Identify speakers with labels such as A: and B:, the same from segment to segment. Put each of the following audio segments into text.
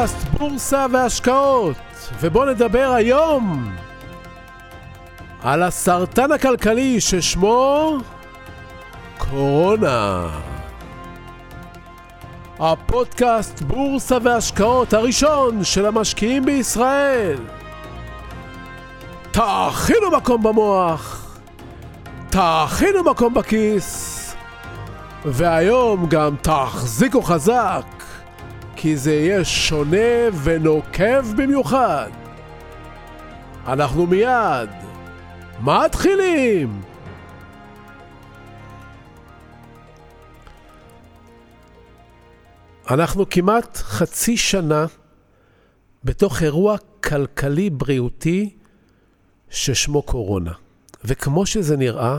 A: פודקאסט בורסה והשקעות, ובואו נדבר היום על הסרטן הכלכלי ששמו קורונה. הפודקאסט בורסה והשקעות הראשון של המשקיעים בישראל. תאכינו מקום במוח, תאכינו מקום בכיס, והיום גם תחזיקו חזק, כי זה יהיה שונה ונוקב במיוחד. אנחנו מיד מתחילים! אנחנו כמעט חצי שנה בתוך אירוע כלכלי בריאותי ששמו קורונה. וכמו שזה נראה,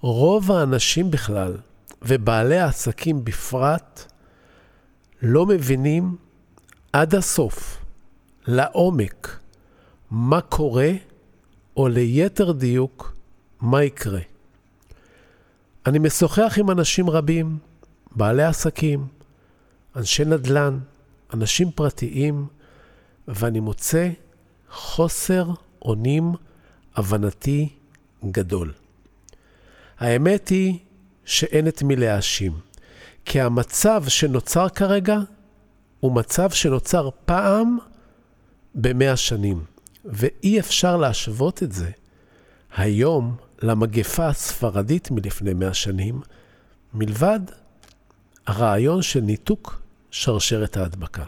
A: רוב האנשים בכלל, ובעלי העסקים בפרט, לא מבינים עד הסוף, לעומק, מה קורה, או ליתר דיוק, מה יקרה. אני משוחח עם אנשים רבים, בעלי עסקים, אנשי נדל"ן, אנשים פרטיים, ואני מוצא חוסר אונים הבנתי גדול. האמת היא שאין את מי להאשים, כי המצב שנוצר כרגע הוא מצב שנוצר פעם במאה שנים, ואי אפשר להשוות את זה היום למגפה הספרדית מלפני מאה שנים, מלבד הרעיון של ניתוק שרשרת ההדבקה.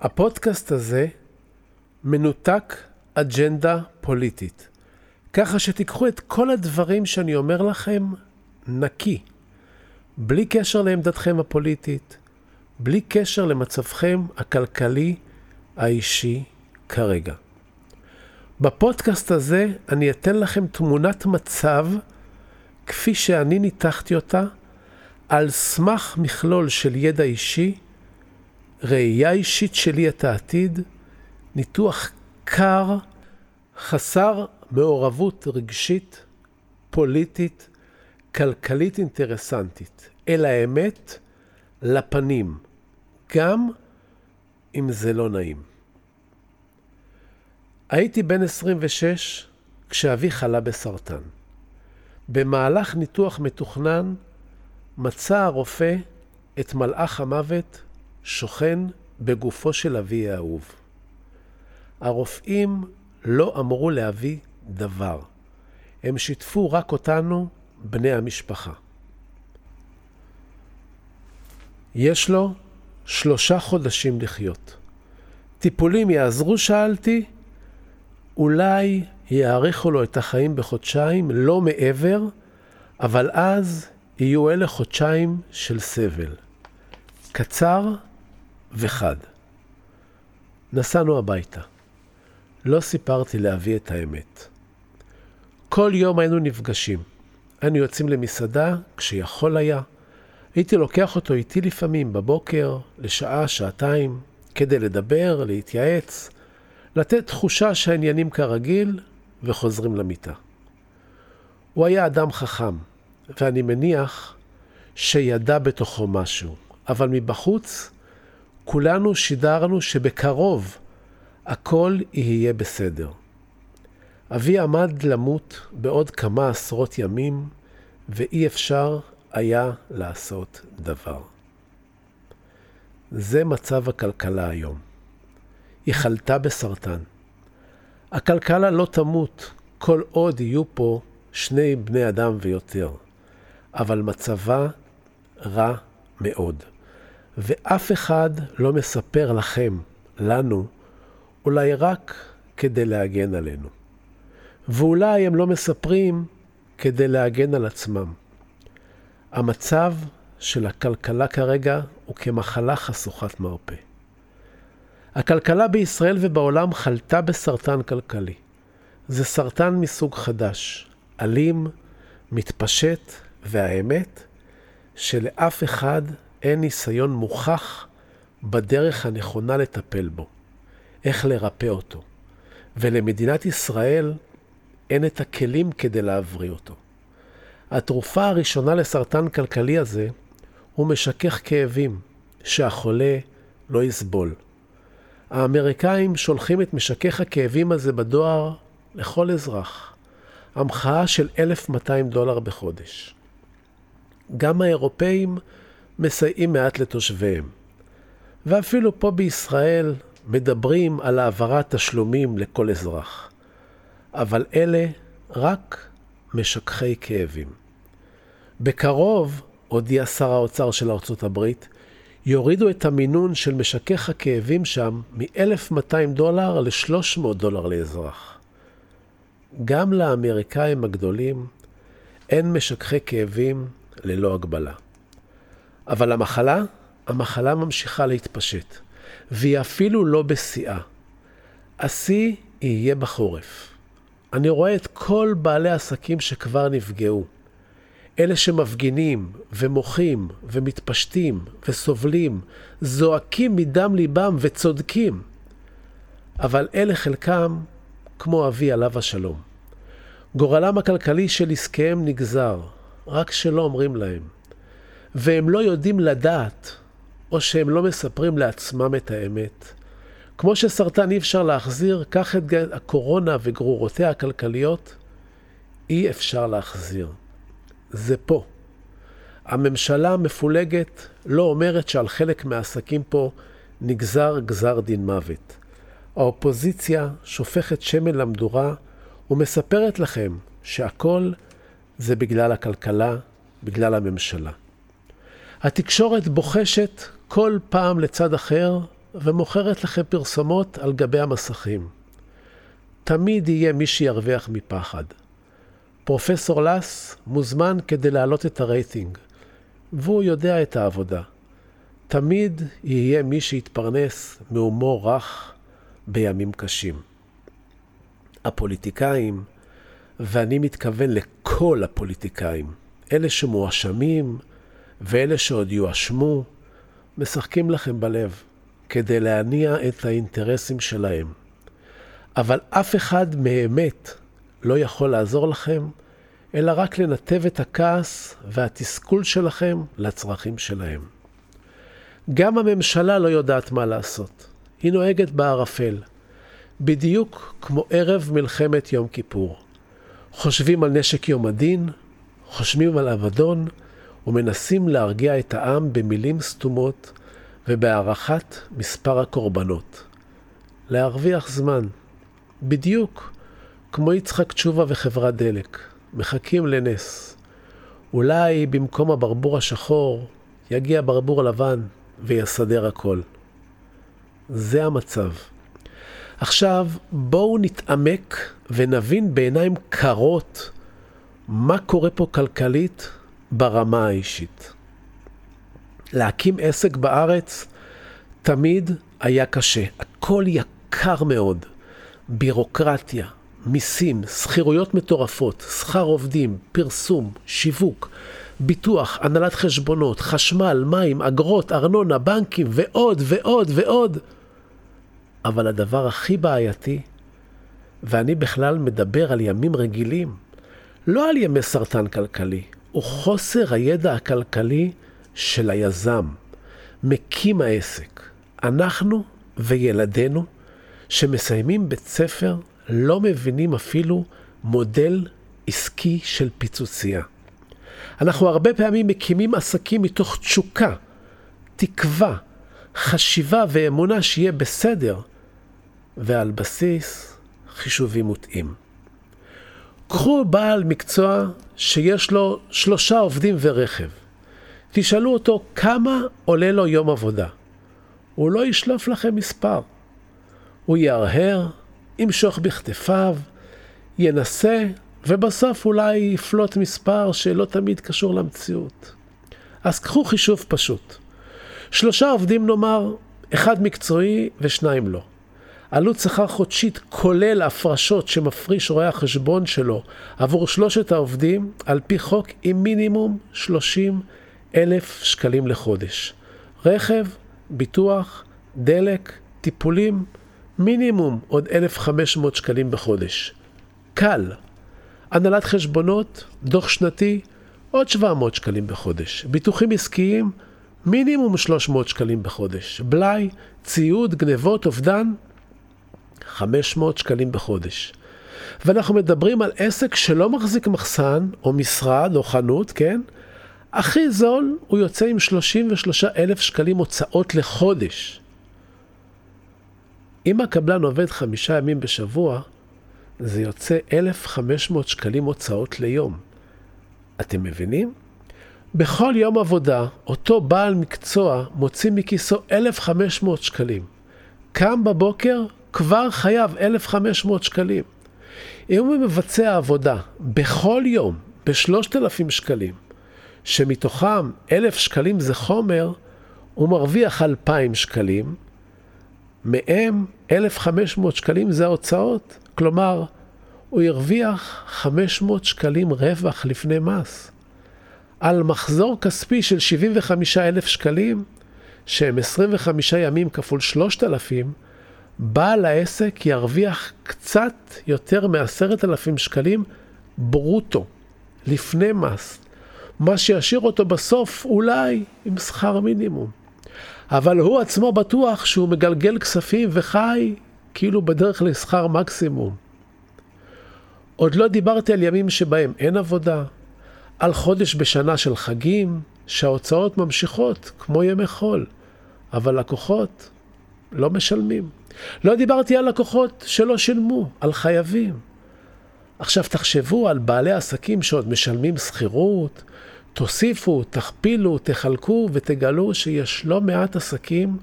A: הפודקאסט הזה מנותק אג'נדה פוליטית, ככה שתיקחו את כל הדברים שאני אומר לכם נקי, בלי קשר לעמדתכם הפוליטית, בלי קשר למצבכם הכלכלי האישי כרגע. בפודקאסט הזה אני אתן לכם תמונת מצב כפי שאני ניתחתי אותה על סמך מכלול של ידע אישי, ראייה אישית שלי את העתיד, ניתוח קר, חסר מעורבות רגשית, פוליטית, כלכלית אינטרסנטית, אל האמת, לפנים, גם אם זה לא נעים. הייתי בן 26 כשאבי חלה בסרטן. במהלך ניתוח מתוכנן מצא הרופא את מלאך המוות שוכן בגופו של אבי האהוב. הרופאים לא אמרו לאבי דבר. הם שיתפו רק אותנו, בני המשפחה. יש לו שלושה חודשים לחיות. טיפולים יעזרו, שאלתי? אולי יאריכו לו את החיים בחודשיים, לא מעבר, אבל אז יהיו אלה חודשיים של סבל. קצר וחד. נסענו הביתה. לא סיפרתי לאבי את האמת. כל יום היינו נפגשים. היינו יוצאים למסעדה כשיכול היה. הייתי לוקח אותו איתי לפעמים בבוקר, לשעה, שעתיים, כדי לדבר, להתייעץ, לתת תחושה שהעניינים כרגיל וחוזרים למיטה. הוא היה אדם חכם, ואני מניח שידע בתוכו משהו, אבל מבחוץ כולנו שידרנו שבקרוב הכל יהיה בסדר. אבי עמד למות בעוד כמה עשרות ימים, ואי אפשר היה לעשות דבר. זה מצב הכלכלה היום. היא חלתה בסרטן. הכלכלה לא תמות כל עוד יהיו פה שני בני אדם ויותר, אבל מצבה רע מאוד. ואף אחד לא מספר לכם, לנו, אולי רק כדי להגן עלינו. ואולי הם לא מספרים כדי להגן על עצמם. המצב של הכלכלה כרגע הוא כמחלה חשוכת מרפא. הכלכלה בישראל ובעולם חלתה בסרטן כלכלי. זה סרטן מסוג חדש, אלים, מתפשט, והאמת, שלאף אחד אין ניסיון מוכח בדרך הנכונה לטפל בו, איך לרפא אותו. ולמדינת ישראל אין את הכלים כדי להבריא אותו. התרופה הראשונה לסרטן כלכלי הזה הוא משכך כאבים, שהחולה לא יסבול. האמריקאים שולחים את משכך הכאבים הזה בדואר לכל אזרח. המחאה של 1,200 דולר בחודש. גם האירופאים מסייעים מעט לתושביהם. ואפילו פה בישראל מדברים על העברת תשלומים לכל אזרח. אבל אלה רק משככי כאבים. בקרוב, הודיע שר האוצר של ארצות הברית, יורידו את המינון של משכך הכאבים שם מ-1,200 דולר ל-300 דולר לאזרח. גם לאמריקאים הגדולים אין משככי כאבים ללא הגבלה. אבל המחלה, המחלה ממשיכה להתפשט, והיא אפילו לא בשיאה. השיא יהיה בחורף. אני רואה את כל בעלי העסקים שכבר נפגעו. אלה שמפגינים ומוחים ומתפשטים וסובלים, זועקים מדם ליבם וצודקים. אבל אלה חלקם כמו אבי עליו השלום. גורלם הכלכלי של עסקיהם נגזר, רק שלא אומרים להם. והם לא יודעים לדעת, או שהם לא מספרים לעצמם את האמת. כמו שסרטן אי אפשר להחזיר, כך את הקורונה וגרורותיה הכלכליות אי אפשר להחזיר. זה פה. הממשלה המפולגת לא אומרת שעל חלק מהעסקים פה נגזר גזר דין מוות. האופוזיציה שופכת שמן למדורה ומספרת לכם שהכל זה בגלל הכלכלה, בגלל הממשלה. התקשורת בוחשת כל פעם לצד אחר ומוכרת לכם פרסומות על גבי המסכים. תמיד יהיה מי שירוויח מפחד. פרופסור לס מוזמן כדי להעלות את הרייטינג, והוא יודע את העבודה. תמיד יהיה מי שיתפרנס מהומור רך בימים קשים. הפוליטיקאים, ואני מתכוון לכל הפוליטיקאים, אלה שמואשמים ואלה שעוד יואשמו, משחקים לכם בלב כדי להניע את האינטרסים שלהם. אבל אף אחד באמת לא יכול לעזור לכם, אלא רק לנתב את הכעס והתסכול שלכם לצרכים שלהם. גם הממשלה לא יודעת מה לעשות. היא נוהגת בערפל, בדיוק כמו ערב מלחמת יום כיפור. חושבים על נשק יום הדין, חושבים על אבדון, ומנסים להרגיע את העם במילים סתומות ובהערכת מספר הקורבנות. להרוויח זמן. בדיוק כמו יצחק תשובה וחברת דלק, מחכים לנס. אולי במקום הברבור השחור יגיע ברבור לבן ויסדר הכל. זה המצב. עכשיו בואו נתעמק ונבין בעיניים קרות מה קורה פה כלכלית ברמה האישית. להקים עסק בארץ תמיד היה קשה. הכל יקר מאוד. בירוקרטיה, מיסים, שכירויות מטורפות, שכר עובדים, פרסום, שיווק, ביטוח, הנהלת חשבונות, חשמל, מים, אגרות, ארנונה, בנקים ועוד ועוד ועוד. אבל הדבר הכי בעייתי, ואני בכלל מדבר על ימים רגילים, לא על ימי סרטן כלכלי, הוא חוסר הידע הכלכלי של היזם, מקים העסק. אנחנו וילדינו שמסיימים בית ספר לא מבינים אפילו מודל עסקי של פיצוצייה. אנחנו הרבה פעמים מקימים עסקים מתוך תשוקה, תקווה, חשיבה ואמונה שיהיה בסדר, ועל בסיס חישובים מוטעים. קחו בעל מקצוע שיש לו שלושה עובדים ורכב. תשאלו אותו כמה עולה לו יום עבודה. הוא לא ישלוף לכם מספר. הוא יהרהר, ימשוך בכתפיו, ינסה, ובסוף אולי יפלוט מספר שלא תמיד קשור למציאות. אז קחו חישוב פשוט. שלושה עובדים נאמר, אחד מקצועי ושניים לא. עלות שכר חודשית כולל הפרשות שמפריש רואה החשבון שלו עבור שלושת העובדים, על פי חוק, עם מינימום 30 אלף שקלים לחודש. רכב, ביטוח, דלק, טיפולים, מינימום עוד 1,500 שקלים בחודש. קל. הנהלת חשבונות, דוח שנתי, עוד 700 שקלים בחודש. ביטוחים עסקיים, מינימום 300 שקלים בחודש. בלאי, ציוד, גנבות, אובדן, 500 שקלים בחודש. ואנחנו מדברים על עסק שלא מחזיק מחסן, או משרד, או חנות, כן? הכי זול, הוא יוצא עם 33 אלף שקלים הוצאות לחודש. אם הקבלן עובד חמישה ימים בשבוע, זה יוצא 1,500 שקלים הוצאות ליום. אתם מבינים? בכל יום עבודה, אותו בעל מקצוע מוציא מכיסו 1,500 שקלים. קם בבוקר, כבר חייב 1,500 שקלים. אם הוא מבצע עבודה בכל יום ב-3,000 שקלים, שמתוכם 1,000 שקלים זה חומר, הוא מרוויח 2,000 שקלים, מהם 1,500 שקלים זה ההוצאות. כלומר, הוא הרוויח 500 שקלים רווח לפני מס. על מחזור כספי של 75,000 שקלים, שהם 25 ימים כפול 3,000, בעל העסק ירוויח קצת יותר מ-10,000 שקלים ברוטו, לפני מס. מה שישאיר אותו בסוף אולי עם שכר מינימום. אבל הוא עצמו בטוח שהוא מגלגל כספים וחי כאילו בדרך לשכר מקסימום. עוד לא דיברתי על ימים שבהם אין עבודה, על חודש בשנה של חגים, שההוצאות ממשיכות כמו ימי חול, אבל לקוחות לא משלמים. לא דיברתי על לקוחות שלא שילמו, על חייבים. עכשיו תחשבו על בעלי עסקים שעוד משלמים שכירות, תוסיפו, תכפילו, תחלקו ותגלו שיש לא מעט עסקים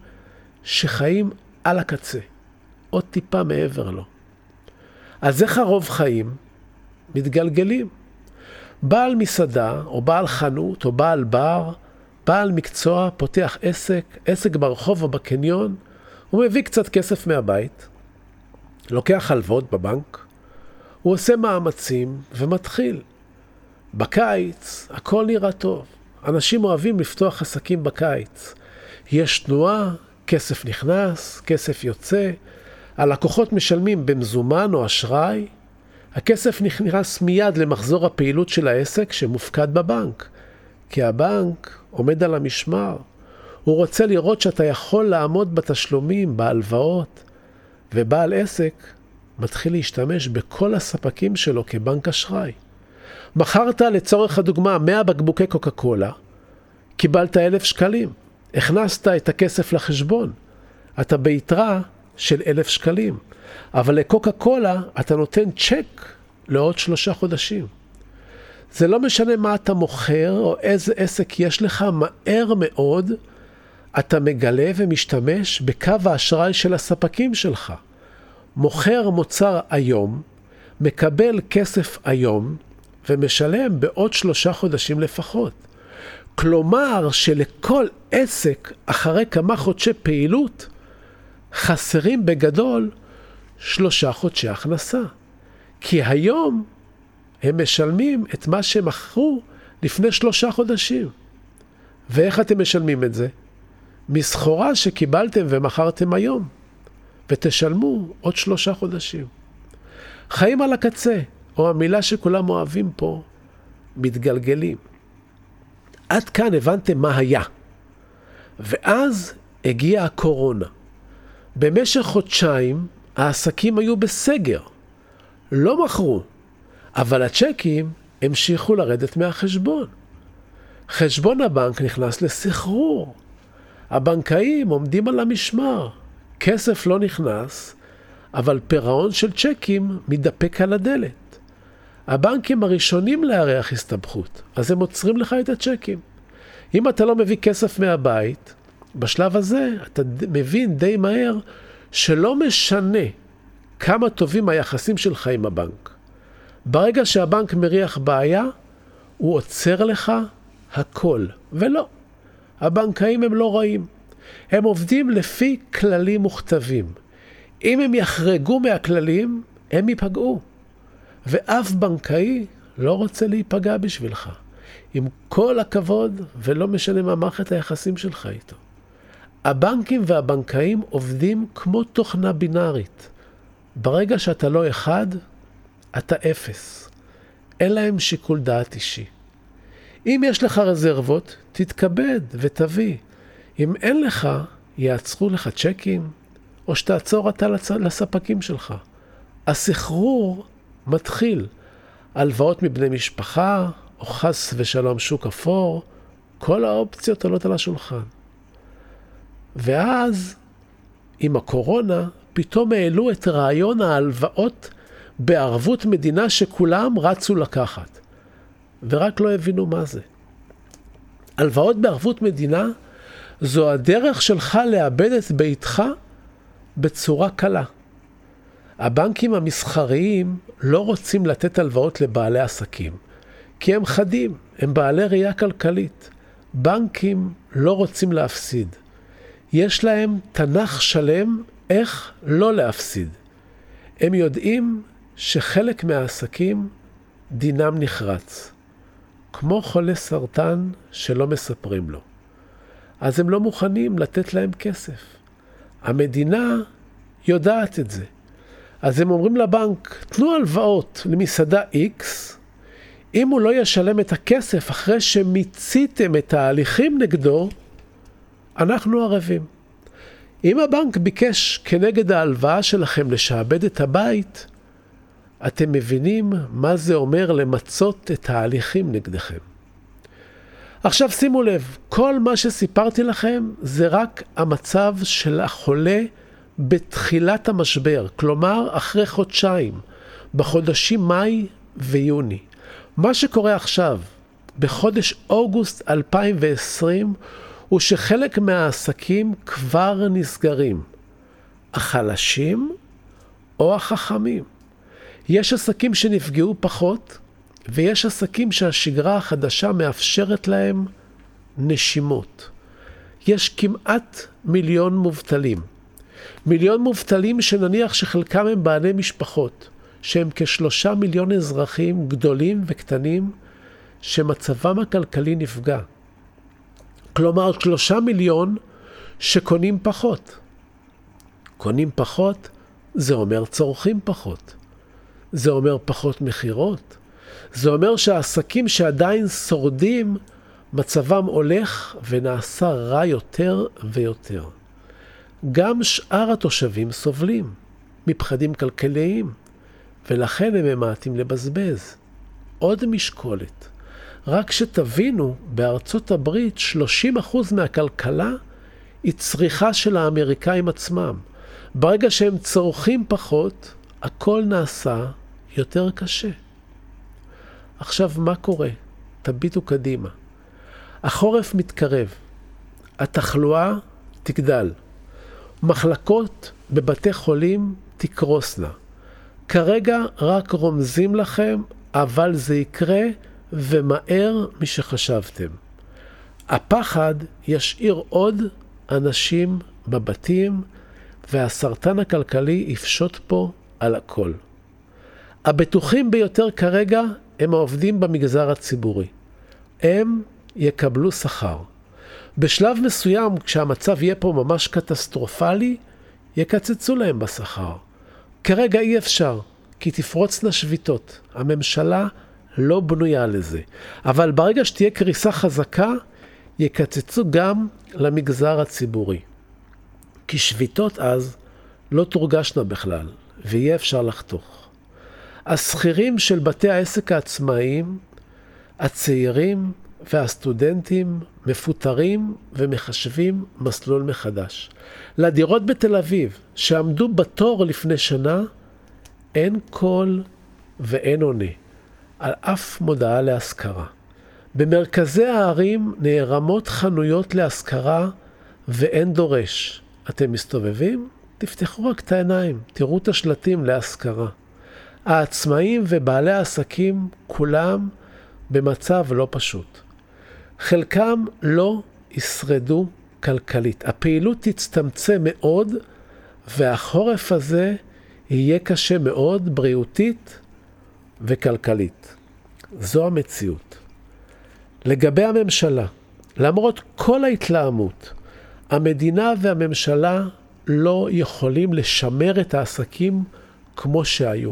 A: שחיים על הקצה, עוד טיפה מעבר לו. אז איך הרוב חיים? מתגלגלים. בעל מסעדה, או בעל חנות, או בעל בר, בעל מקצוע, פותח עסק, עסק ברחוב או בקניון, הוא מביא קצת כסף מהבית, לוקח הלוואות בבנק, הוא עושה מאמצים ומתחיל. בקיץ הכל נראה טוב. אנשים אוהבים לפתוח עסקים בקיץ. יש תנועה, כסף נכנס, כסף יוצא, הלקוחות משלמים במזומן או אשראי, הכסף נכנס מיד למחזור הפעילות של העסק שמופקד בבנק, כי הבנק עומד על המשמר. הוא רוצה לראות שאתה יכול לעמוד בתשלומים, בהלוואות, ובעל עסק מתחיל להשתמש בכל הספקים שלו כבנק אשראי. מכרת לצורך הדוגמה 100 בקבוקי קוקה קולה, קיבלת 1,000 שקלים, הכנסת את הכסף לחשבון, אתה ביתרה של 1,000 שקלים, אבל לקוקה קולה אתה נותן צ'ק לעוד שלושה חודשים. זה לא משנה מה אתה מוכר או איזה עסק יש לך, מהר מאוד אתה מגלה ומשתמש בקו האשראי של הספקים שלך. מוכר מוצר היום, מקבל כסף היום, ומשלם בעוד שלושה חודשים לפחות. כלומר שלכל עסק, אחרי כמה חודשי פעילות, חסרים בגדול שלושה חודשי הכנסה. כי היום הם משלמים את מה שמכרו לפני שלושה חודשים. ואיך אתם משלמים את זה? מסחורה שקיבלתם ומכרתם היום, ותשלמו עוד שלושה חודשים. חיים על הקצה, או המילה שכולם אוהבים פה, מתגלגלים. עד כאן הבנתם מה היה. ואז הגיעה הקורונה. במשך חודשיים העסקים היו בסגר. לא מכרו, אבל הצ'קים המשיכו לרדת מהחשבון. חשבון הבנק נכנס לסחרור. הבנקאים עומדים על המשמר. כסף לא נכנס, אבל פירעון של צ'קים מתדפק על הדלת. הבנקים הראשונים לארח הסתבכות, אז הם עוצרים לך את הצ'קים. אם אתה לא מביא כסף מהבית, בשלב הזה אתה מבין די מהר שלא משנה כמה טובים היחסים שלך עם הבנק. ברגע שהבנק מריח בעיה, הוא עוצר לך הכל. ולא, הבנקאים הם לא רעים. הם עובדים לפי כללים מוכתבים. אם הם יחרגו מהכללים, הם ייפגעו. ואף בנקאי לא רוצה להיפגע בשבילך. עם כל הכבוד, ולא משנה מה מערכת היחסים שלך איתו. הבנקים והבנקאים עובדים כמו תוכנה בינארית. ברגע שאתה לא אחד, אתה אפס. אין להם שיקול דעת אישי. אם יש לך רזרבות, תתכבד ותביא. אם אין לך, יעצרו לך צ'קים, או שתעצור אתה לספקים שלך. הסחרור מתחיל. הלוואות מבני משפחה, או חס ושלום שוק אפור, כל האופציות עולות על השולחן. ואז, עם הקורונה, פתאום העלו את רעיון ההלוואות בערבות מדינה שכולם רצו לקחת, ורק לא הבינו מה זה. הלוואות בערבות מדינה זו הדרך שלך לאבד את ביתך בצורה קלה. הבנקים המסחריים לא רוצים לתת הלוואות לבעלי עסקים, כי הם חדים, הם בעלי ראייה כלכלית. בנקים לא רוצים להפסיד. יש להם תנ"ך שלם איך לא להפסיד. הם יודעים שחלק מהעסקים דינם נחרץ, כמו חולי סרטן שלא מספרים לו. אז הם לא מוכנים לתת להם כסף. המדינה יודעת את זה. אז הם אומרים לבנק, תנו הלוואות למסעדה X, אם הוא לא ישלם את הכסף אחרי שמיציתם את ההליכים נגדו, אנחנו ערבים. אם הבנק ביקש כנגד ההלוואה שלכם לשעבד את הבית, אתם מבינים מה זה אומר למצות את ההליכים נגדכם. עכשיו שימו לב, כל מה שסיפרתי לכם זה רק המצב של החולה בתחילת המשבר, כלומר אחרי חודשיים, בחודשים מאי ויוני. מה שקורה עכשיו, בחודש אוגוסט 2020, הוא שחלק מהעסקים כבר נסגרים. החלשים או החכמים. יש עסקים שנפגעו פחות, ויש עסקים שהשגרה החדשה מאפשרת להם נשימות. יש כמעט מיליון מובטלים. מיליון מובטלים שנניח שחלקם הם בעלי משפחות, שהם כשלושה מיליון אזרחים גדולים וקטנים, שמצבם הכלכלי נפגע. כלומר, שלושה מיליון שקונים פחות. קונים פחות, זה אומר צורכים פחות. זה אומר פחות מכירות. זה אומר שהעסקים שעדיין שורדים, מצבם הולך ונעשה רע יותר ויותר. גם שאר התושבים סובלים מפחדים כלכליים, ולכן הם ממעטים לבזבז. עוד משקולת. רק שתבינו, בארצות הברית 30% מהכלכלה היא צריכה של האמריקאים עצמם. ברגע שהם צורכים פחות, הכל נעשה יותר קשה. עכשיו, מה קורה? תביטו קדימה. החורף מתקרב, התחלואה תגדל, מחלקות בבתי חולים תקרוסנה. כרגע רק רומזים לכם, אבל זה יקרה ומהר משחשבתם. הפחד ישאיר עוד אנשים בבתים, והסרטן הכלכלי יפשוט פה על הכל. הבטוחים ביותר כרגע הם העובדים במגזר הציבורי. הם יקבלו שכר. בשלב מסוים, כשהמצב יהיה פה ממש קטסטרופלי, יקצצו להם בשכר. כרגע אי אפשר, כי תפרוצנה שביתות. הממשלה לא בנויה לזה. אבל ברגע שתהיה קריסה חזקה, יקצצו גם למגזר הציבורי. כי שביתות אז לא תורגשנה בכלל, ויהיה אפשר לחתוך. השכירים של בתי העסק העצמאיים, הצעירים והסטודנטים מפוטרים ומחשבים מסלול מחדש. לדירות בתל אביב, שעמדו בתור לפני שנה, אין קול ואין עונה. על אף מודעה להשכרה. במרכזי הערים נערמות חנויות להשכרה ואין דורש. אתם מסתובבים? תפתחו רק את העיניים, תראו את השלטים להשכרה. העצמאים ובעלי העסקים כולם במצב לא פשוט. חלקם לא ישרדו כלכלית. הפעילות תצטמצם מאוד, והחורף הזה יהיה קשה מאוד בריאותית וכלכלית. זו המציאות. לגבי הממשלה, למרות כל ההתלהמות, המדינה והממשלה לא יכולים לשמר את העסקים כמו שהיו.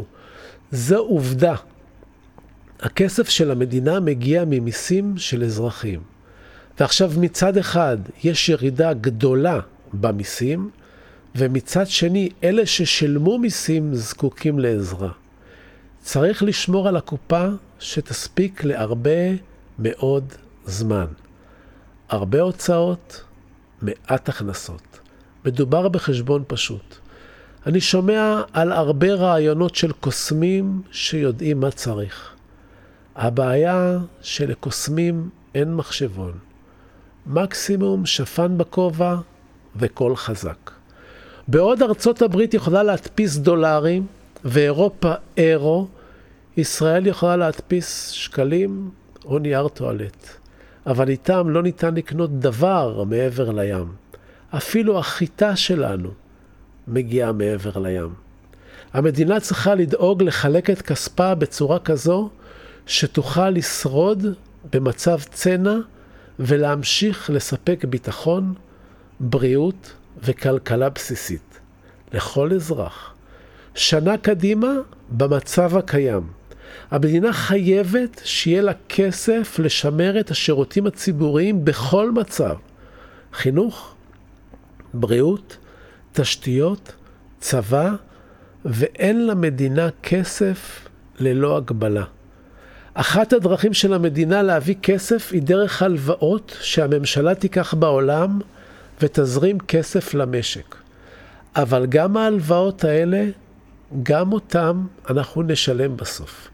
A: זו עובדה. הכסף של המדינה מגיע ממיסים של אזרחים. ועכשיו מצד אחד יש ירידה גדולה במיסים, ומצד שני אלה ששילמו מיסים זקוקים לעזרה. צריך לשמור על הקופה שתספיק להרבה מאוד זמן. הרבה הוצאות, מעט הכנסות. מדובר בחשבון פשוט. אני שומע על הרבה רעיונות של קוסמים שיודעים מה צריך. הבעיה שלקוסמים אין מחשבון. מקסימום שפן בכובע וקול חזק. בעוד ארצות הברית יכולה להדפיס דולרים ואירופה אירו, ישראל יכולה להדפיס שקלים או נייר טואלט. אבל איתם לא ניתן לקנות דבר מעבר לים. אפילו החיטה שלנו מגיעה מעבר לים. המדינה צריכה לדאוג לחלק את כספה בצורה כזו שתוכל לשרוד במצב צנע ולהמשיך לספק ביטחון, בריאות וכלכלה בסיסית לכל אזרח. שנה קדימה במצב הקיים. המדינה חייבת שיהיה לה כסף לשמר את השירותים הציבוריים בכל מצב. חינוך, בריאות, תשתיות, צבא, ואין למדינה כסף ללא הגבלה. אחת הדרכים של המדינה להביא כסף היא דרך הלוואות שהממשלה תיקח בעולם ותזרים כסף למשק. אבל גם ההלוואות האלה, גם אותם אנחנו נשלם בסוף.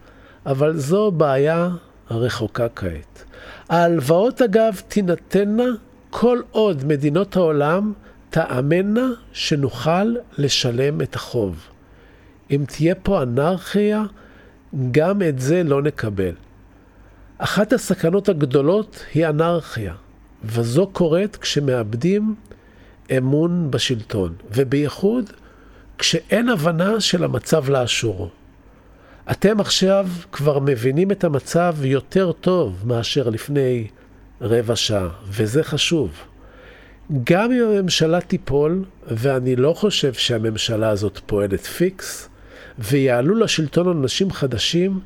A: אבל זו בעיה רחוקה כעת. ההלוואות אגב תינתנה כל עוד מדינות העולם תאמנה שנוכל לשלם את החוב. אם תהיה פה אנרכיה, גם את זה לא נקבל. אחת הסכנות הגדולות היא אנרכיה, וזו קורית כשמאבדים אמון בשלטון, ובייחוד כשאין הבנה של המצב לאשורו. אתם עכשיו כבר מבינים את המצב יותר טוב מאשר לפני רבע שעה, וזה חשוב. גם אם הממשלה תיפול, ואני לא חושב שהממשלה הזאת פועלת פיקס, ויעלו לשלטון אנשים חדשים,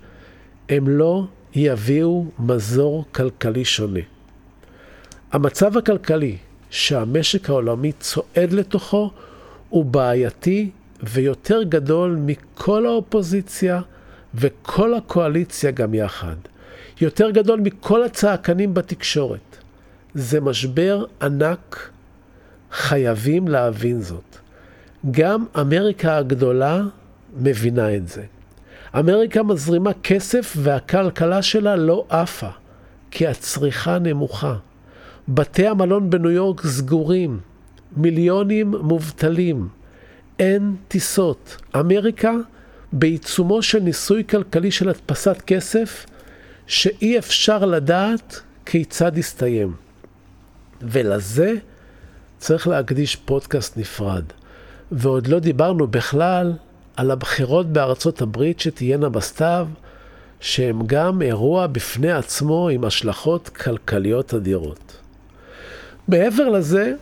A: הם לא יביאו מזור כלכלי שונה. המצב הכלכלי שהמשק העולמי צועד לתוכו הוא בעייתי ויותר גדול מכל האופוזיציה וכל הקואליציה גם יחד. יותר גדול מכל הצעקנים בתקשורת. זה משבר ענק, חייבים להבין זאת. גם אמריקה הגדולה מבינה את זה. אמריקה מזרימה כסף והכלכלה שלה לא עפה, כי הצריכה נמוכה. בתי המלון בניו יורק סגורים, מיליונים מובטלים, אין טיסות. אמריקה בעיצומו של ניסוי כלכלי של הדפסת כסף, שאי אפשר לדעת כיצד יסתיים. ולזה צריך להקדיש פודקאסט נפרד. ועוד לא דיברנו בכלל על הבחירות בארצות הברית שתהיינה בסתיו, שהם גם אירוע בפני עצמו עם השלכות כלכליות אדירות. מעבר לזה,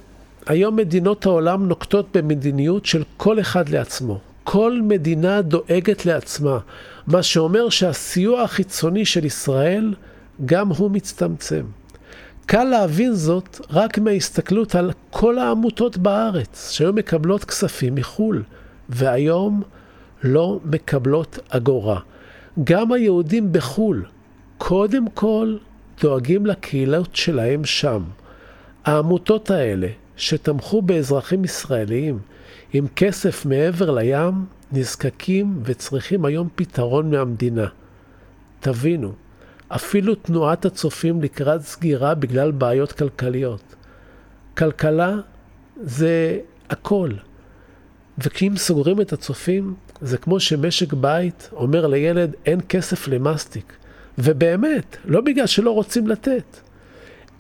A: היום מדינות העולם נוקטות במדיניות של כל אחד לעצמו. כל מדינה דואגת לעצמה, מה שאומר שהסיוע החיצוני של ישראל גם הוא מצטמצם. קל להבין זאת רק מההסתכלות על כל העמותות בארץ, שהיו מקבלות כספים מחו"ל, והיום לא מקבלות אגורה. גם היהודים בחו"ל, קודם כל דואגים לקהילות שלהם שם. העמותות האלה, שתמכו באזרחים ישראלים עם כסף מעבר לים, נזקקים וצריכים היום פתרון מהמדינה. תבינו, אפילו תנועת הצופים לקראת סגירה בגלל בעיות כלכליות. כלכלה זה הכל. וכשאם סוגרים את הצופים, זה כמו שמשק בית אומר לילד, אין כסף למאסטיק. ובאמת, לא בגלל שלא רוצים לתת.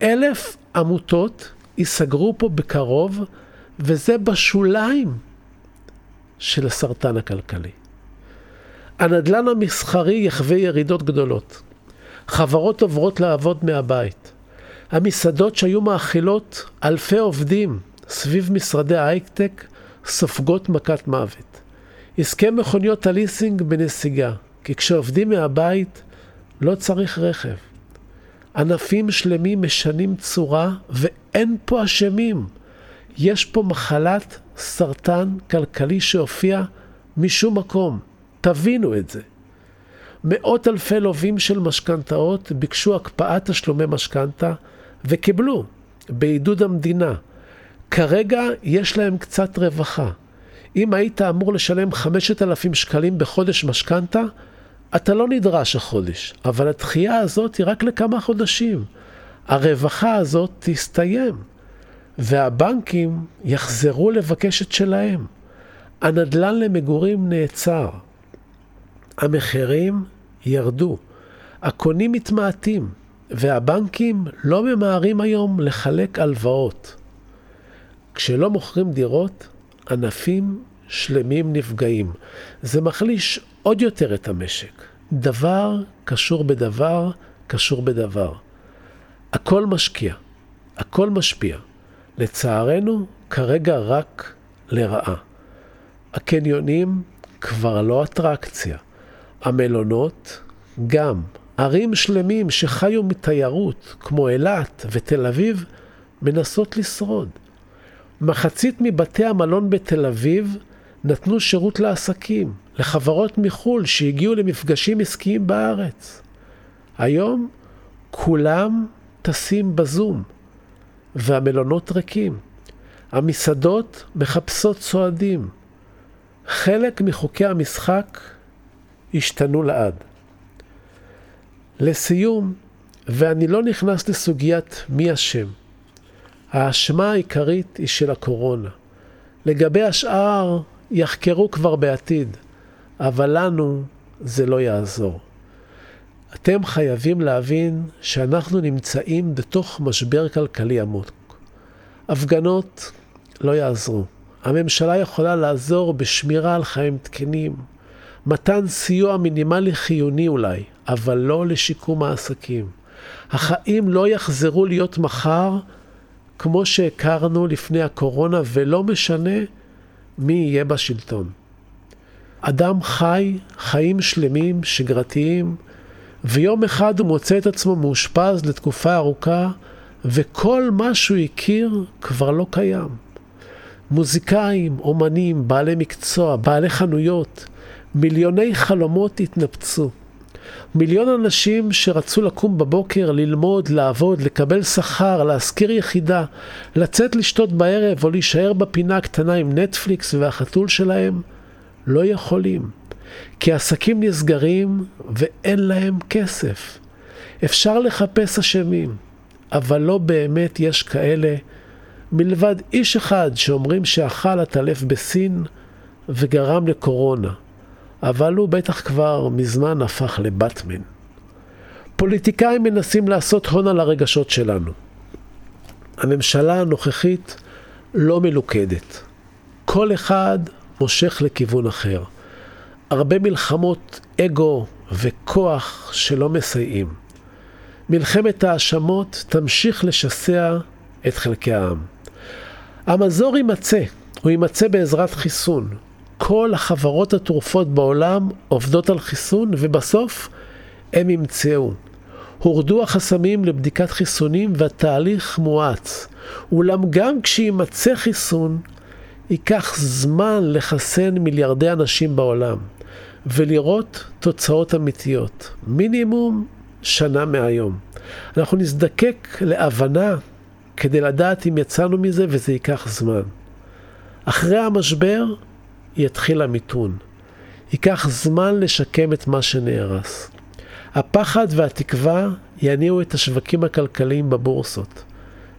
A: אלף עמותות ייסגרו פה בקרוב, וזה בשוליים של הסרטן הכלכלי. הנדל"ן המסחרי יחווה ירידות גדולות. חברות עוברות לעבוד מהבית. המסעדות שהיו מאכילות אלפי עובדים סביב משרדי ההייטק סופגות מכת מוות. עסקי מכוניות הליסינג בנסיגה, כי כשעובדים מהבית לא צריך רכב. ענפים שלמים משנים צורה ואין פה אשמים. יש פה מחלת סרטן כלכלי שהופיע משום מקום. תבינו את זה. מאות אלפי לווים של משכנתאות ביקשו הקפאת תשלומי משכנתה וקיבלו בעידוד המדינה. כרגע יש להם קצת רווחה. אם היית אמור לשלם 5,000 שקלים בחודש משכנתה, אתה לא נדרש החודש, אבל הדחייה הזאת היא רק לכמה חודשים. הרווחה הזאת תסתיים, והבנקים יחזרו לבקש את שלהם. הנדל"ן למגורים נעצר. המחירים ירדו. הקונים מתמעטים, והבנקים לא ממהרים היום לחלק הלוואות. כשלא מוכרים דירות, ענפים שלמים נפגעים. זה מחליש עוד יותר את המשק. דבר קשור בדבר, קשור בדבר. הכל משקיע, הכל משפיע. לצערנו, כרגע רק לרעה. הקניונים כבר לא אטרקציה. המלונות גם. ערים שלמים שחיו מתיירות, כמו אילת ותל אביב, מנסות לשרוד. מחצית מבתי המלון בתל אביב נתנו שירות לעסקים, לחברות מחו"ל שהגיעו למפגשים עסקיים בארץ. היום כולם טסים בזום, והמלונות ריקים. המסעדות מחפשות צועדים. חלק מחוקי המשחק השתנו לעד. לסיום, ואני לא נכנס לסוגיית מי אשם, האשמה העיקרית היא של הקורונה. לגבי השאר, יחקרו כבר בעתיד, אבל לנו זה לא יעזור. אתם חייבים להבין שאנחנו נמצאים בתוך משבר כלכלי עמוק. הפגנות לא יעזרו. הממשלה יכולה לעזור בשמירה על חיים תקינים, מתן סיוע מינימלי חיוני אולי, אבל לא לשיקום העסקים. החיים לא יחזרו להיות מחר כמו שהכרנו לפני הקורונה, ולא משנה מי יהיה בשלטון. אדם חי חיים שלמים, שגרתיים, ויום אחד הוא מוצא את עצמו מאושפז לתקופה ארוכה, וכל מה שהוא הכיר כבר לא קיים. מוזיקאים, אומנים, בעלי מקצוע, בעלי חנויות, מיליוני חלומות התנפצו. מיליון אנשים שרצו לקום בבוקר, ללמוד, לעבוד, לקבל שכר, להשכיר יחידה, לצאת לשתות בערב או להישאר בפינה הקטנה עם נטפליקס והחתול שלהם, לא יכולים. כי עסקים נסגרים ואין להם כסף. אפשר לחפש אשמים, אבל לא באמת יש כאלה, מלבד איש אחד שאומרים שאכל הטלף בסין וגרם לקורונה. אבל הוא בטח כבר מזמן הפך לבטמן. פוליטיקאים מנסים לעשות הון על הרגשות שלנו. הממשלה הנוכחית לא מלוכדת. כל אחד מושך לכיוון אחר. הרבה מלחמות אגו וכוח שלא מסייעים. מלחמת האשמות תמשיך לשסע את חלקי העם. המזור יימצא, הוא יימצא בעזרת חיסון, כל החברות התרופות בעולם עובדות על חיסון, ובסוף הם ימצאו. הורדו החסמים לבדיקת חיסונים והתהליך מואץ. אולם גם כשימצא חיסון, ייקח זמן לחסן מיליארדי אנשים בעולם ולראות תוצאות אמיתיות. מינימום שנה מהיום. אנחנו נזדקק להבנה כדי לדעת אם יצאנו מזה וזה ייקח זמן. אחרי המשבר יתחיל המיתון. ייקח זמן לשקם את מה שנהרס. הפחד והתקווה יניעו את השווקים הכלכליים בבורסות.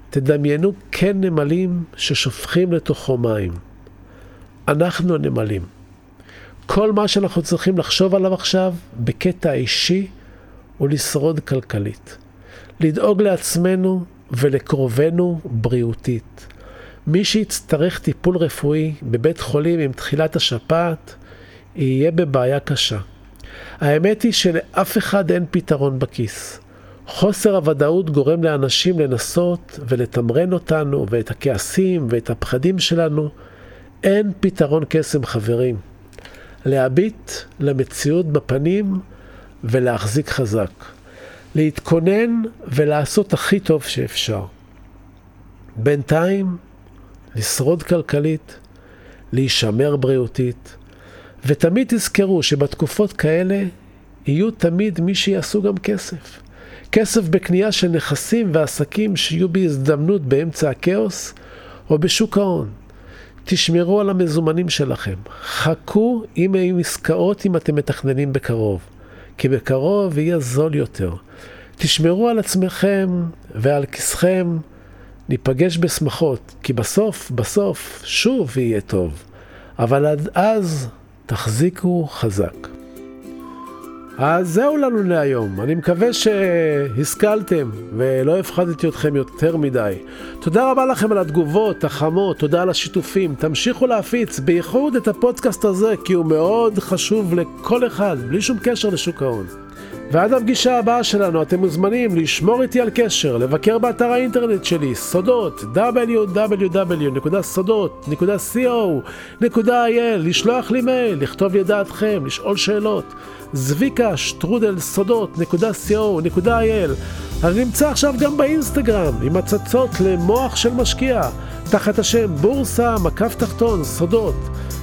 A: תדמיינו כן נמלים ששופכים לתוכו מים. אנחנו הנמלים. כל מה שאנחנו צריכים לחשוב עליו עכשיו, בקטע אישי, הוא לשרוד כלכלית. לדאוג לעצמנו ולקרובנו בריאותית. מי שיצטרך טיפול רפואי בבית חולים עם תחילת השפעת, יהיה בבעיה קשה. האמת היא שלאף אחד אין פתרון בכיס. חוסר הוודאות גורם לאנשים לנסות ולתמרן אותנו ואת הכעסים ואת הפחדים שלנו. אין פתרון קסם, חברים. להביט למציאות בפנים ולהחזיק חזק. להתכונן ולעשות הכי טוב שאפשר. בינתיים, לשרוד כלכלית, להישמר בריאותית, ותמיד תזכרו שבתקופות כאלה יהיו תמיד מי שיעשו גם כסף. כסף בקנייה של נכסים ועסקים שיהיו בהזדמנות באמצע הכאוס, או בשוק ההון. תשמרו על המזומנים שלכם. חכו אם היו עסקאות אם אתם מתכננים בקרוב, כי בקרוב יהיה זול יותר. תשמרו על עצמכם ועל כיסכם. ניפגש בשמחות, כי בסוף, בסוף, שוב יהיה טוב. אבל עד אז, תחזיקו חזק. אז זהו לנו להיום. אני מקווה שהשכלתם ולא הפחדתי אתכם יותר מדי. תודה רבה לכם על התגובות החמות, תודה על השיתופים. תמשיכו להפיץ, בייחוד את הפודקאסט הזה, כי הוא מאוד חשוב לכל אחד, בלי שום קשר לשוק ההון. ועד הפגישה הבאה שלנו אתם מוזמנים לשמור איתי על קשר, לבקר באתר האינטרנט שלי, סודות, www.סודות.co.il, לשלוח לי מייל, לכתוב לי דעתכם, לשאול שאלות. זביקה שטרודל סודות.co.il אני נמצא עכשיו גם באינסטגרם עם הצצות למוח של משקיע, תחת השם בורסה, מקף תחתון, סודות.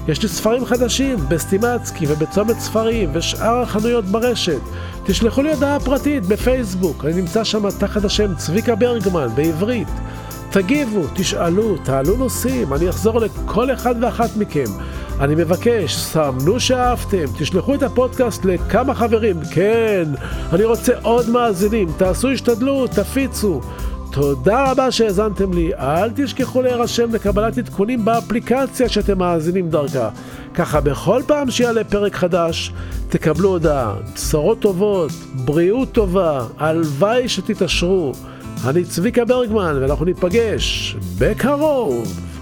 A: יש לי ספרים חדשים בסטימצקי ובצומת ספרים ושאר החנויות ברשת. תשלחו לי הודעה פרטית בפייסבוק, אני נמצא שם תחת השם צביקה ברגמן בעברית. תגיבו, תשאלו, תעלו נושאים, אני אחזור לכל אחד ואחת מכם. אני מבקש, סמנו שאהבתם, תשלחו את הפודקאסט לכמה חברים, כן, אני רוצה עוד מאזינים, תעשו השתדלות, תפיצו. תודה רבה שהאזנתם לי, אל תשכחו להירשם לקבלת עדכונים באפליקציה שאתם מאזינים דרכה. ככה בכל פעם שיעלה פרק חדש, תקבלו הודעה. בשורות טובות, בריאות טובה, הלוואי שתתעשרו. אני צביקה ברגמן, ואנחנו ניפגש בקרוב.